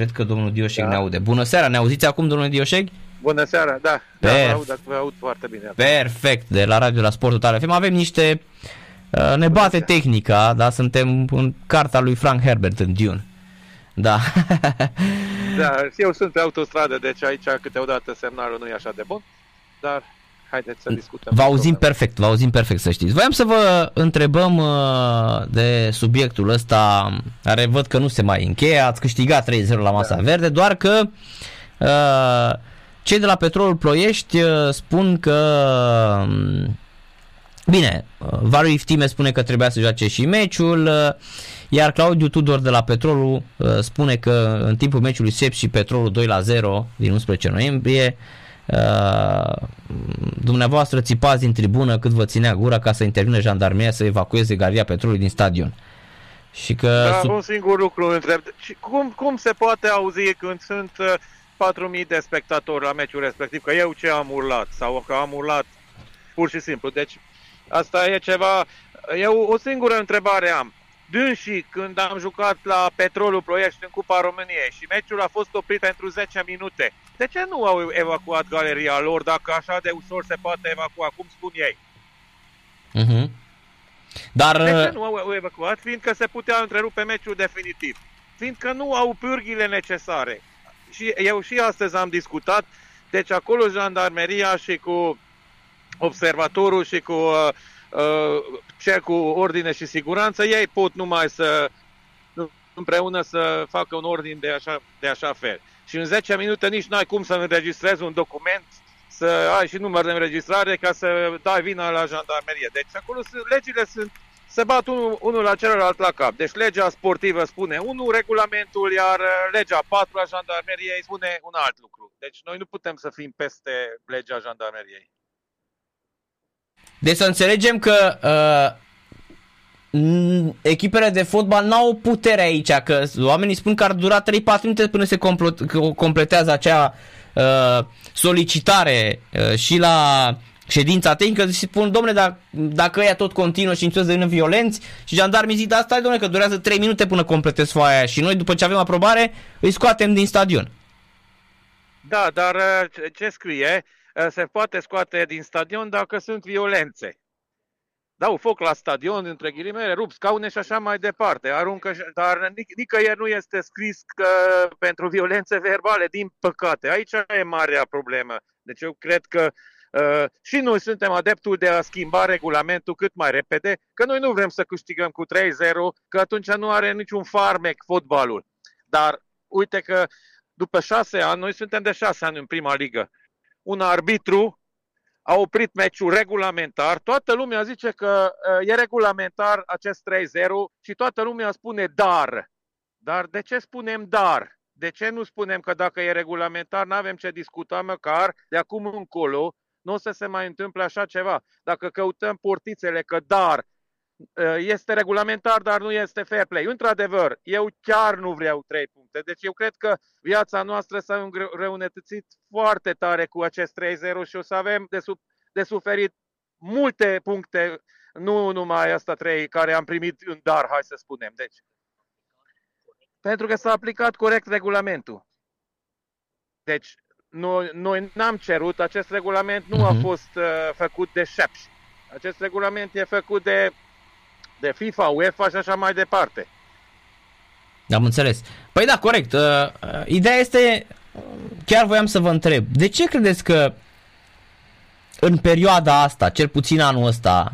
Cred că domnul Dioșeg da. ne aude. Bună seara, ne auziți acum, domnul Dioșeg? Bună seara, da. Da, vă aud, vă aud foarte bine. Perfect, de la radio la Sport Total FM. Avem niște... Uh, ne bate tehnica, da? Suntem în carta lui Frank Herbert în Dune. Da. da, eu sunt pe autostradă, deci aici câteodată semnalul nu e așa de bun, dar haideți să discutăm. Vă auzim perfect, vă auzim perfect să știți. Voiam să vă întrebăm uh, de subiectul ăsta, care văd că nu se mai încheie, ați câștigat 3-0 la masa da. verde, doar că uh, cei de la Petrolul Ploiești uh, spun că um, Bine, Varu Iftime spune că trebuia să joace și meciul, iar Claudiu Tudor de la Petrolul spune că în timpul meciului SEP și Petrolul 2 la 0 din 11 noiembrie Uh, dumneavoastră țipați din tribună cât vă ținea gura ca să intervină jandarmeria să evacueze Galeria Petrolului din stadion. Și că da, sub... un singur lucru întreb. Cum, cum se poate auzi când sunt 4.000 uh, de spectatori la meciul respectiv, că eu ce am urlat sau că am urlat pur și simplu. Deci asta e ceva... Eu o singură întrebare am dânsii când am jucat la Petrolul Ploiești în Cupa României și meciul a fost oprit pentru 10 minute. De ce nu au evacuat galeria lor dacă așa de ușor se poate evacua, cum spun ei? Uh-huh. Dar... De ce uh, nu au evacuat? Fiindcă se putea întrerupe meciul definitiv. Fiindcă nu au pârghile necesare. Și eu și astăzi am discutat, deci acolo jandarmeria și cu observatorul și cu uh, uh, cel cu ordine și siguranță, ei pot numai să împreună să facă un ordin de așa, de așa fel. Și în 10 minute nici nu ai cum să înregistrezi un document, să ai și număr de înregistrare ca să dai vina la jandarmerie. Deci acolo sunt, legile sunt, se bat unul, unul la celălalt la cap. Deci legea sportivă spune unul, regulamentul, iar legea 4 a jandarmeriei spune un alt lucru. Deci noi nu putem să fim peste legea jandarmeriei. Deci să înțelegem că uh, echipele de fotbal n-au putere aici, că oamenii spun că ar dura 3-4 minute până se completează acea uh, solicitare uh, și la ședința tehnică și spun, domnule, dacă, dacă ea tot continuă și începe să devină violenți și jandarmii zic, da, stai, domnule, că durează 3 minute până completez foaia și noi, după ce avem aprobare, îi scoatem din stadion. Da, dar uh, ce scrie? Eh, se poate scoate din stadion dacă sunt violențe. Dau foc la stadion, între ghilimele, rup scaune și așa mai departe. Aruncă, dar nic- nicăieri nu este scris că pentru violențe verbale, din păcate. Aici e marea problemă. Deci eu cred că uh, și noi suntem adeptul de a schimba regulamentul cât mai repede, că noi nu vrem să câștigăm cu 3-0, că atunci nu are niciun farmec fotbalul. Dar uite că după șase ani, noi suntem de șase ani în prima ligă, un arbitru a oprit meciul regulamentar, toată lumea zice că uh, e regulamentar acest 3-0 și toată lumea spune dar. Dar de ce spunem dar? De ce nu spunem că dacă e regulamentar nu avem ce discuta măcar de acum încolo nu o să se mai întâmple așa ceva. Dacă căutăm portițele că dar Uh, este regulamentar, dar nu este fair play. Într-adevăr, eu chiar nu vreau trei puncte. Deci eu cred că viața noastră s-a înreunătățit foarte tare cu acest 3-0 și o să avem de, sub, de suferit multe puncte, nu numai asta trei care am primit în dar, hai să spunem. Deci, pentru că s-a aplicat corect regulamentul. Deci, noi, noi n-am cerut, acest regulament nu a mhm. fost uh, făcut de șepși. Acest regulament e făcut de de FIFA, UEFA și așa mai departe. Am înțeles. Păi da, corect. Uh, uh, ideea este, chiar voiam să vă întreb, de ce credeți că în perioada asta, cel puțin anul ăsta,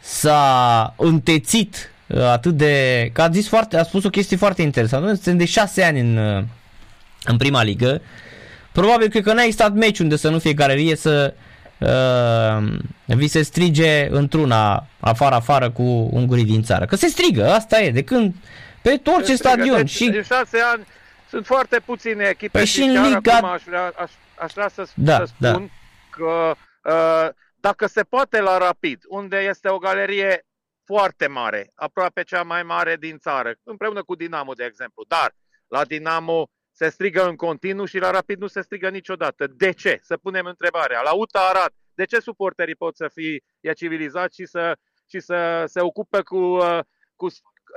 s-a întețit uh, atât de... Că a zis foarte, a spus o chestie foarte interesantă. Noi suntem de șase ani în, uh, în prima ligă. Probabil cred că n-a existat meci unde să nu fie galerie să uh, vi se strige într-una afară-afară cu ungurii din țară. Că se strigă, asta e, de când pe orice stadion. De, și... de șase ani sunt foarte puține echipe păi și, și în Liga... acum aș vrea, aș, aș vrea să, da, să da. spun da. că uh, dacă se poate la Rapid, unde este o galerie foarte mare, aproape cea mai mare din țară, împreună cu Dinamo, de exemplu. Dar la Dinamo se strigă în continuu și la Rapid nu se strigă niciodată. De ce? Să punem întrebarea. La UTA Arad, de ce suporterii pot să fie civilizați și să, și să se ocupe cu, uh, cu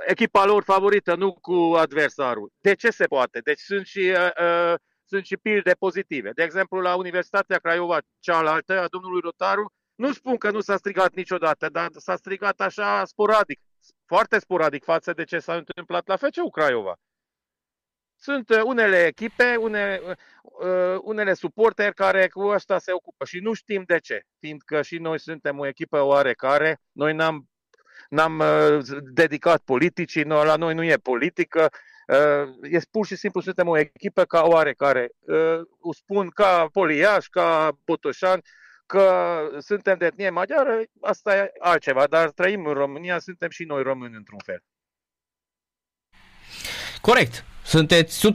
echipa lor favorită, nu cu adversarul. De ce se poate? Deci sunt și, uh, uh, sunt și pilde pozitive. De exemplu, la Universitatea Craiova, cealaltă, a domnului Rotaru, nu spun că nu s-a strigat niciodată, dar s-a strigat așa sporadic, foarte sporadic față de ce s-a întâmplat la FCU Craiova. Sunt uh, unele echipe, une, uh, unele suporteri care cu asta se ocupă și nu știm de ce, fiindcă și noi suntem o echipă oarecare, noi n-am, n-am uh, dedicat politicii, no, la noi nu e politică, e pur și simplu suntem o echipă ca oarecare. O spun ca Poliaș, ca Botoșani, că suntem de etnie maghiară, asta e altceva, dar trăim în România, suntem și noi români într-un fel. Corect. Sunteți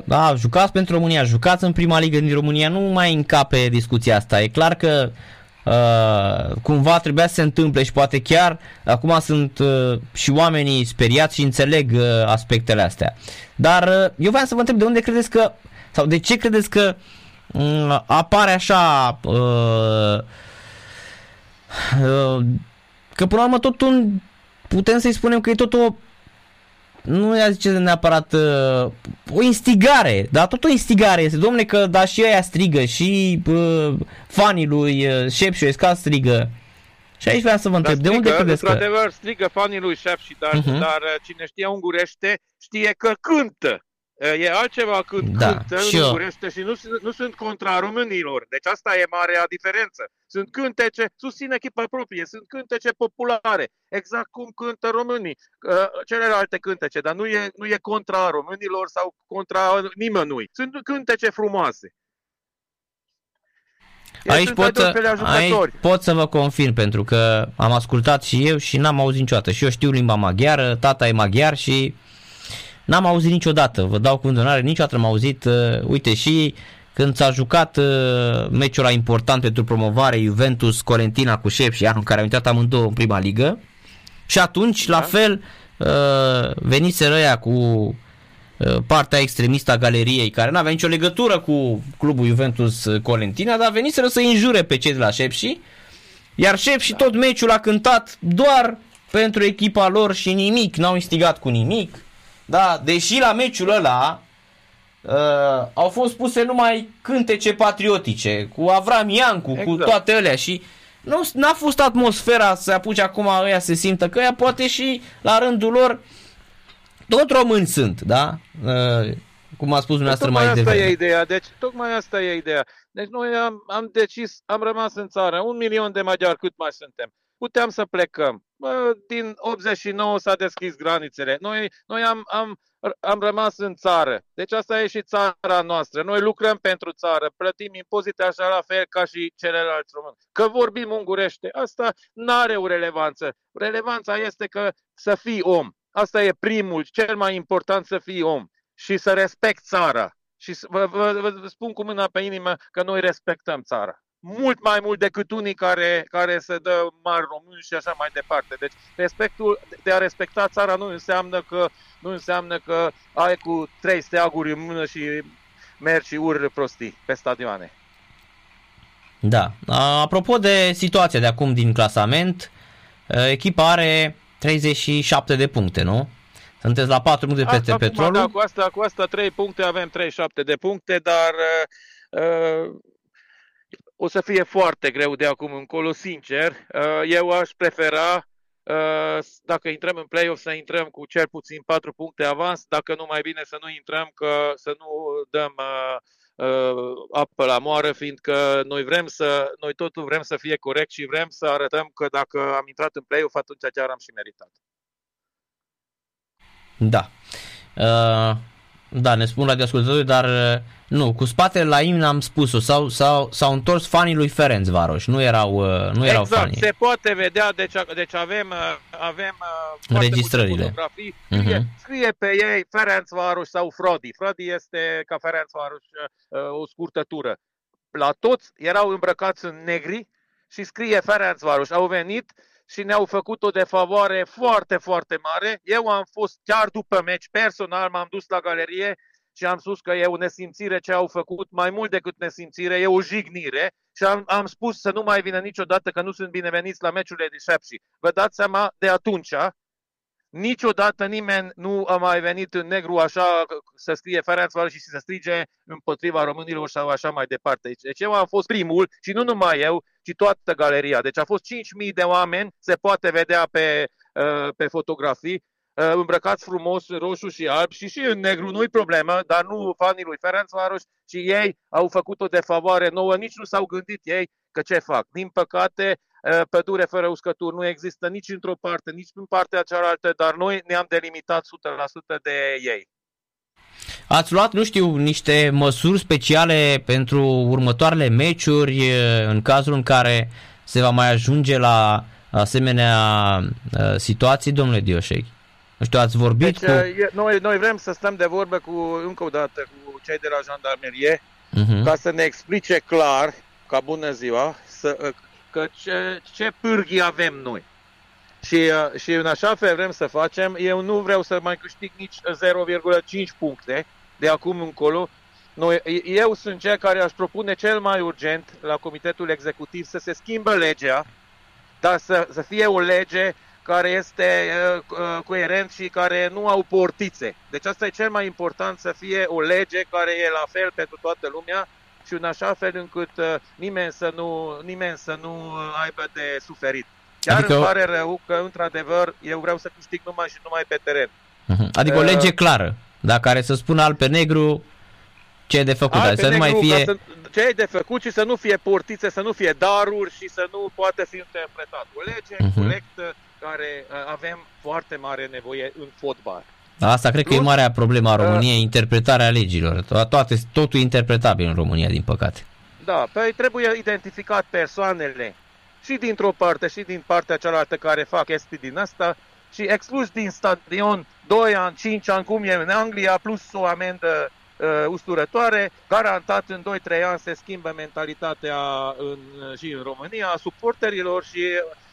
100%, da, jucați pentru România, jucați în prima ligă din România, nu mai încape discuția asta. E clar că uh, cumva trebuia să se întâmple și poate chiar acum sunt uh, și oamenii speriați și înțeleg uh, aspectele astea. Dar uh, eu vreau să vă întreb de unde credeți că, sau de ce credeți că uh, apare așa uh, uh, că până la urmă tot un, putem să-i spunem că e tot o nu i-a zice neapărat uh, o instigare, dar tot o instigare este, domne că da și ăia strigă și uh, fanii lui uh, Șep și Esca strigă. Și aici vreau să vă întreb, strigă, de unde credeți că... Într-adevăr strigă fanii lui Șepș și dar, uh-huh. dar uh, cine știe ungurește știe că cântă. E altceva când da, cântă și în ungurește și nu, nu sunt contra românilor. Deci asta e marea diferență. Sunt cântece, susțin echipa proprie, sunt cântece populare, exact cum cântă românii, celelalte cântece, dar nu e, nu e contra românilor sau contra nimănui. Sunt cântece frumoase. aici pot, aici pot să vă confirm pentru că am ascultat și eu și n-am auzit niciodată. Și eu știu limba maghiară, tata e maghiar și N-am auzit niciodată, vă dau cuvântul în niciodată am auzit, uh, uite și când s-a jucat uh, meciul ăla important pentru promovare Juventus Corentina cu Șef și anul care au intrat amândouă în prima ligă și atunci da. la fel uh, veniseră ăia cu uh, partea extremistă a galeriei care n-avea nicio legătură cu clubul Juventus Colentina, dar veniseră să înjure pe cei de la Șepși iar Șepși da. tot meciul a cântat doar pentru echipa lor și nimic, n-au instigat cu nimic da, deși la meciul ăla uh, au fost puse numai cântece patriotice, cu Avram Iancu, exact. cu toate alea și nu n-a fost atmosfera să apuce acum ăia să simtă că ea poate și la rândul lor tot români sunt, da? Uh, cum a spus dumneavoastră mai devreme. asta e ideea, deci tocmai asta e ideea. Deci noi am, am decis, am rămas în țară, un milion de maghiari, cât mai suntem. Puteam să plecăm din 89 s-a deschis granițele. Noi, noi am, am, am rămas în țară. Deci asta e și țara noastră. Noi lucrăm pentru țară, plătim impozite așa la fel ca și celelalte români. Că vorbim ungurește, asta nu are o relevanță. Relevanța este că să fii om. Asta e primul, cel mai important să fii om și să respect țara. Și vă, vă, vă spun cu mâna pe inimă că noi respectăm țara mult mai mult decât unii care, care se dă mari români și așa mai departe. Deci respectul de a respecta țara nu înseamnă că, nu înseamnă că ai cu trei steaguri în mână și mergi și urli prostii pe stadioane. Da. Apropo de situația de acum din clasament, echipa are 37 de puncte, nu? Sunteți la 4 puncte peste petrolul. Da, cu asta, cu asta 3 puncte avem 37 de puncte, dar uh, o să fie foarte greu de acum încolo, sincer. Uh, eu aș prefera, uh, dacă intrăm în play-off, să intrăm cu cel puțin 4 puncte avans, dacă nu mai bine să nu intrăm, că să nu dăm uh, apă la moară, fiindcă noi vrem să, noi totul vrem să fie corect și vrem să arătăm că dacă am intrat în play-off, atunci chiar am și meritat. Da. Uh, da, ne spun radioascultătorii, dar uh, nu, cu spatele la imn am spus-o, s-au, s-au, s-au întors fanii lui Ferenc Varoș, nu erau, uh, nu erau exact, fanii. se poate vedea, deci, deci avem, uh, avem Registrările. Scrie, uh-huh. scrie pe ei Ferenc Varoș sau Frodi. Frodi este ca Ferenc Varoș o scurtătură. La toți erau îmbrăcați în negri și scrie Ferenc Varoș. Au venit și ne-au făcut o defavoare foarte, foarte mare. Eu am fost chiar după meci, personal m-am dus la galerie și am spus că e o nesimțire ce au făcut, mai mult decât nesimțire, e o jignire și am, am spus să nu mai vină niciodată că nu sunt bineveniți la meciurile de Șepși. Vă dați seama de atunci Niciodată nimeni nu a mai venit în negru așa să scrie Ferencvaros și să strige împotriva românilor sau așa mai departe. Deci, deci eu am fost primul și nu numai eu, ci toată galeria. Deci a fost 5.000 de oameni, se poate vedea pe, uh, pe fotografii, uh, îmbrăcați frumos roșu și alb și și în negru, nu-i problemă, dar nu fanii lui Ferencvaros și ei au făcut-o de favoare nouă, nici nu s-au gândit ei că ce fac. Din păcate, Eh, pădure fără uscături nu există nici într-o parte, nici în partea cealaltă, dar noi ne-am delimitat 100% de ei. Ați luat, nu știu, niște măsuri speciale pentru următoarele meciuri eh, în cazul în care se va mai ajunge la asemenea eh, situații, domnule Dioșei? Nu știu, ați vorbit deci, cu... Noi, noi vrem să stăm de vorbă cu, încă o dată cu cei de la jandarmerie uh-huh. ca să ne explice clar, ca bună ziua, să, că ce, ce pârghii avem noi. Și, uh, și în așa fel vrem să facem, eu nu vreau să mai câștig nici 0,5 puncte de acum încolo. Noi, eu sunt cel care aș propune cel mai urgent la Comitetul Executiv să se schimbă legea, dar să, să fie o lege care este uh, uh, coerent și care nu au portițe. Deci asta e cel mai important, să fie o lege care e la fel pentru toată lumea și în așa fel încât uh, nimeni să nu, nimeni să nu uh, aibă de suferit. Chiar adică... îmi pare rău că, într-adevăr, eu vreau să câștig numai și numai pe teren. Mhm. Adică o lege uh, clară, dar care să spună al pe negru ce e de făcut, să nu mai fie... Să, ce e de făcut și să nu fie portițe, să nu fie daruri și să nu poate fi interpretat. O lege uh-huh. corectă care avem foarte mare nevoie în fotbal. Asta cred că e marea problemă a României, uh, interpretarea legilor. Toate, totul e interpretabil în România, din păcate. Da, păi trebuie identificat persoanele și dintr-o parte și din partea cealaltă care fac chestii din asta și exclus din stadion 2 ani, 5 ani, cum e în Anglia, plus o amendă uh, usturătoare, garantat în 2-3 ani se schimbă mentalitatea în, și în România a suporterilor și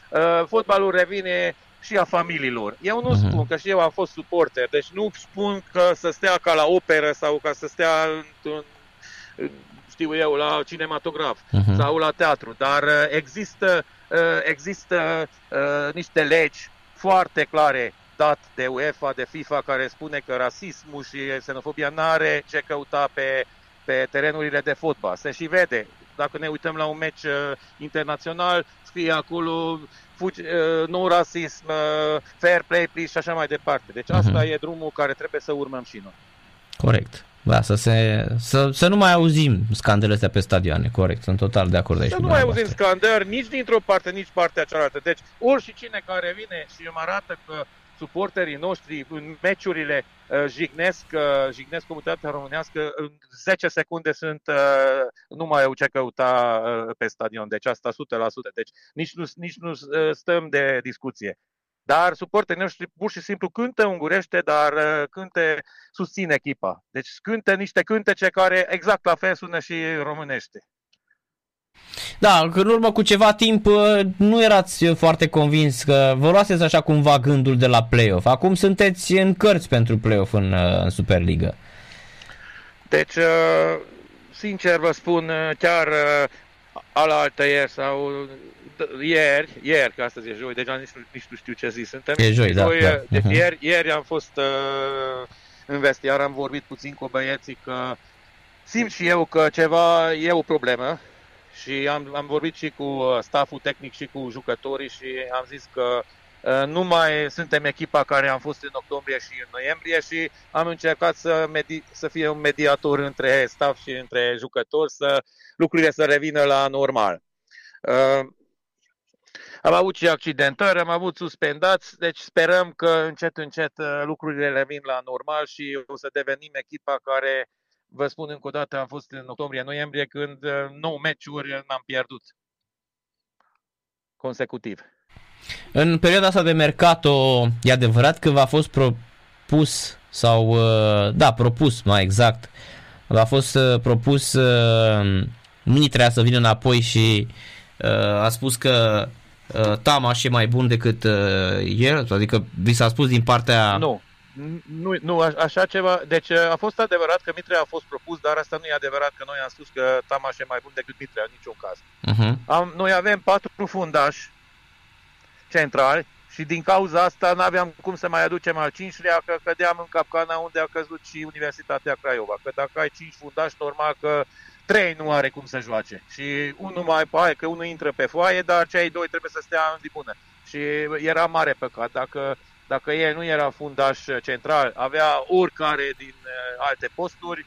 uh, fotbalul revine și a familiilor. Eu nu uh-huh. spun că și eu am fost suporter, deci nu spun că să stea ca la operă sau ca să stea într-un, știu eu, la cinematograf uh-huh. sau la teatru, dar uh, există, uh, există uh, niște legi foarte clare dat de UEFA, de FIFA, care spune că rasismul și xenofobia nu are ce căuta pe, pe terenurile de fotbal. Se și vede. Dacă ne uităm la un meci internațional, scrie acolo fugi, uh, nu rasism, uh, fair play, please și așa mai departe. Deci asta uh-huh. e drumul care trebuie să urmăm și noi. Corect. Da, să, se, să, să nu mai auzim scandele astea pe stadioane, corect, sunt total de acord aici. Să nu mai auzim scandări nici dintr-o parte, nici partea cealaltă. Deci, ori și cine care vine și îmi arată că suporterii noștri în meciurile uh, jignesc, uh, jignesc comunitatea românească, în 10 secunde sunt, uh, nu mai au ce căuta uh, pe stadion, deci asta 100%. Deci nici nu, nici nu uh, stăm de discuție. Dar suporterii noștri pur și simplu cântă ungurește, dar uh, cânte susține echipa. Deci cântă niște cântece care exact la fel sună și românește. Da, în urmă cu ceva timp uh, nu erați foarte convins că vă luaseți așa cumva gândul de la play-off. Acum sunteți în cărți pentru play-off în, uh, în Superliga. Deci, uh, sincer vă spun, chiar alaltă ieri sau ieri, ieri, că astăzi e joi, deja nici, nici nu știu ce zi suntem. E joi, da. Joi, da. Deci uh-huh. ieri, ieri am fost uh, în vestiar, am vorbit puțin cu băieții că simt și eu că ceva e o problemă și am, am vorbit și cu uh, staful tehnic și cu jucătorii și am zis că uh, nu mai suntem echipa care am fost în octombrie și în noiembrie și am încercat să, medi- să fie un mediator între staff și între jucători, să lucrurile să revină la normal. Uh, am avut și accidentări, am avut suspendați, deci sperăm că încet, încet lucrurile revin la normal și o să devenim echipa care Vă spun încă o dată, am fost în octombrie-noiembrie când 9 uh, meciuri n-am pierdut. Consecutiv. În perioada asta de mercato, e adevărat că v-a fost propus sau, uh, da, propus mai exact, v-a fost uh, propus Mitrea să vină înapoi și a spus că Tamaș e mai bun decât el, adică vi s-a spus din partea... Nu, nu, nu, așa ceva. Deci a fost adevărat că Mitre a fost propus, dar asta nu e adevărat că noi am spus că Tamaș e mai bun decât Mitre, în niciun caz. Uh-huh. Am, noi avem patru fundași centrali Și din cauza asta n-aveam cum să mai aducem al cincilea, că cădeam în capcana unde a căzut și Universitatea Craiova. Că dacă ai cinci fundași, normal că trei nu are cum să joace. Și unul mai pare că unul intră pe foaie, dar cei doi trebuie să stea în tribună. Și era mare păcat. Dacă, dacă el nu era fundaș central, avea oricare din uh, alte posturi,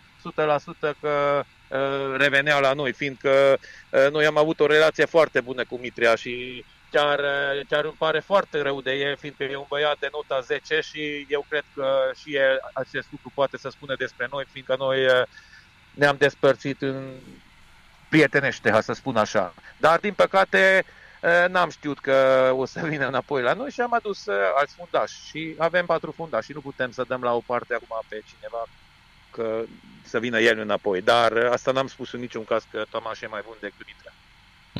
100% că uh, revenea la noi, fiindcă uh, noi am avut o relație foarte bună cu Mitria și chiar, uh, chiar îmi pare foarte rău de el, fiindcă e un băiat de nota 10 și eu cred că și el acest lucru poate să spună despre noi, fiindcă noi uh, ne-am despărțit în prietenește, ha să spun așa. Dar, din păcate, uh, n-am știut că o să vină înapoi la noi și am adus alți fundași. Și avem patru fundași și nu putem să dăm la o parte acum pe cineva că să vină el înapoi. Dar asta n-am spus în niciun caz că Tomaș e mai bun decât Mitra.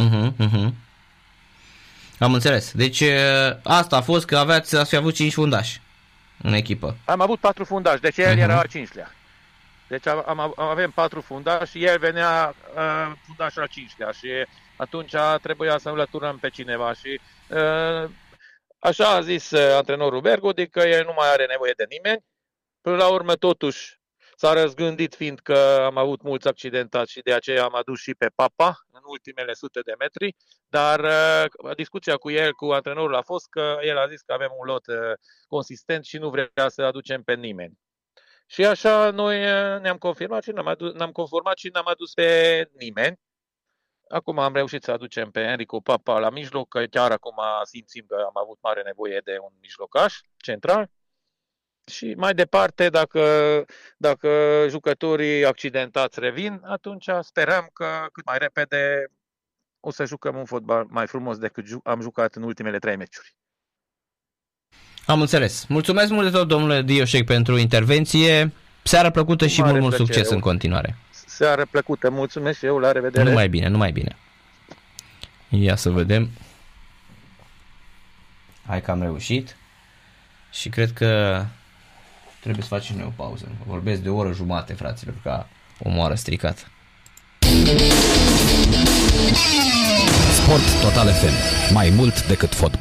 Uh-huh, uh-huh. Am înțeles. Deci asta a fost că aveați, ați fi avut 5 fundași în echipă. Am avut patru fundași, deci el uh-huh. era al cincilea. Deci am, am, avem patru fundași și el venea uh, fundaș al cincilea și atunci trebuia să înlăturăm pe cineva și uh, așa a zis uh, antrenorul Bergodi că el nu mai are nevoie de nimeni. Până la urmă, totuși, s-a răzgândit fiindcă am avut mulți accidentați și de aceea am adus și pe Papa în ultimele sute de metri, dar uh, discuția cu el, cu antrenorul a fost că el a zis că avem un lot uh, consistent și nu vrea să aducem pe nimeni. Și așa noi uh, ne-am confirmat și ne-am, adus, ne-am conformat și n-am adus pe nimeni. Acum am reușit să aducem pe Enrico Papa la mijloc, că chiar acum simțim că am avut mare nevoie de un mijlocaș central. Și mai departe, dacă, dacă jucătorii accidentați revin, atunci sperăm că cât mai repede o să jucăm un fotbal mai frumos decât am jucat în ultimele trei meciuri. Am înțeles. Mulțumesc mult de tot, domnule Dioșec, pentru intervenție. Seară plăcută și mult, mult succes eu. în continuare. Seară plăcută. Mulțumesc și eu. La revedere. Numai bine, numai bine. Ia să vedem. Hai că am reușit. Și cred că trebuie să facem noi o pauză. Vorbesc de o oră jumate, fraților, ca o moară stricat. Sport Total FM. Mai mult decât fotbal.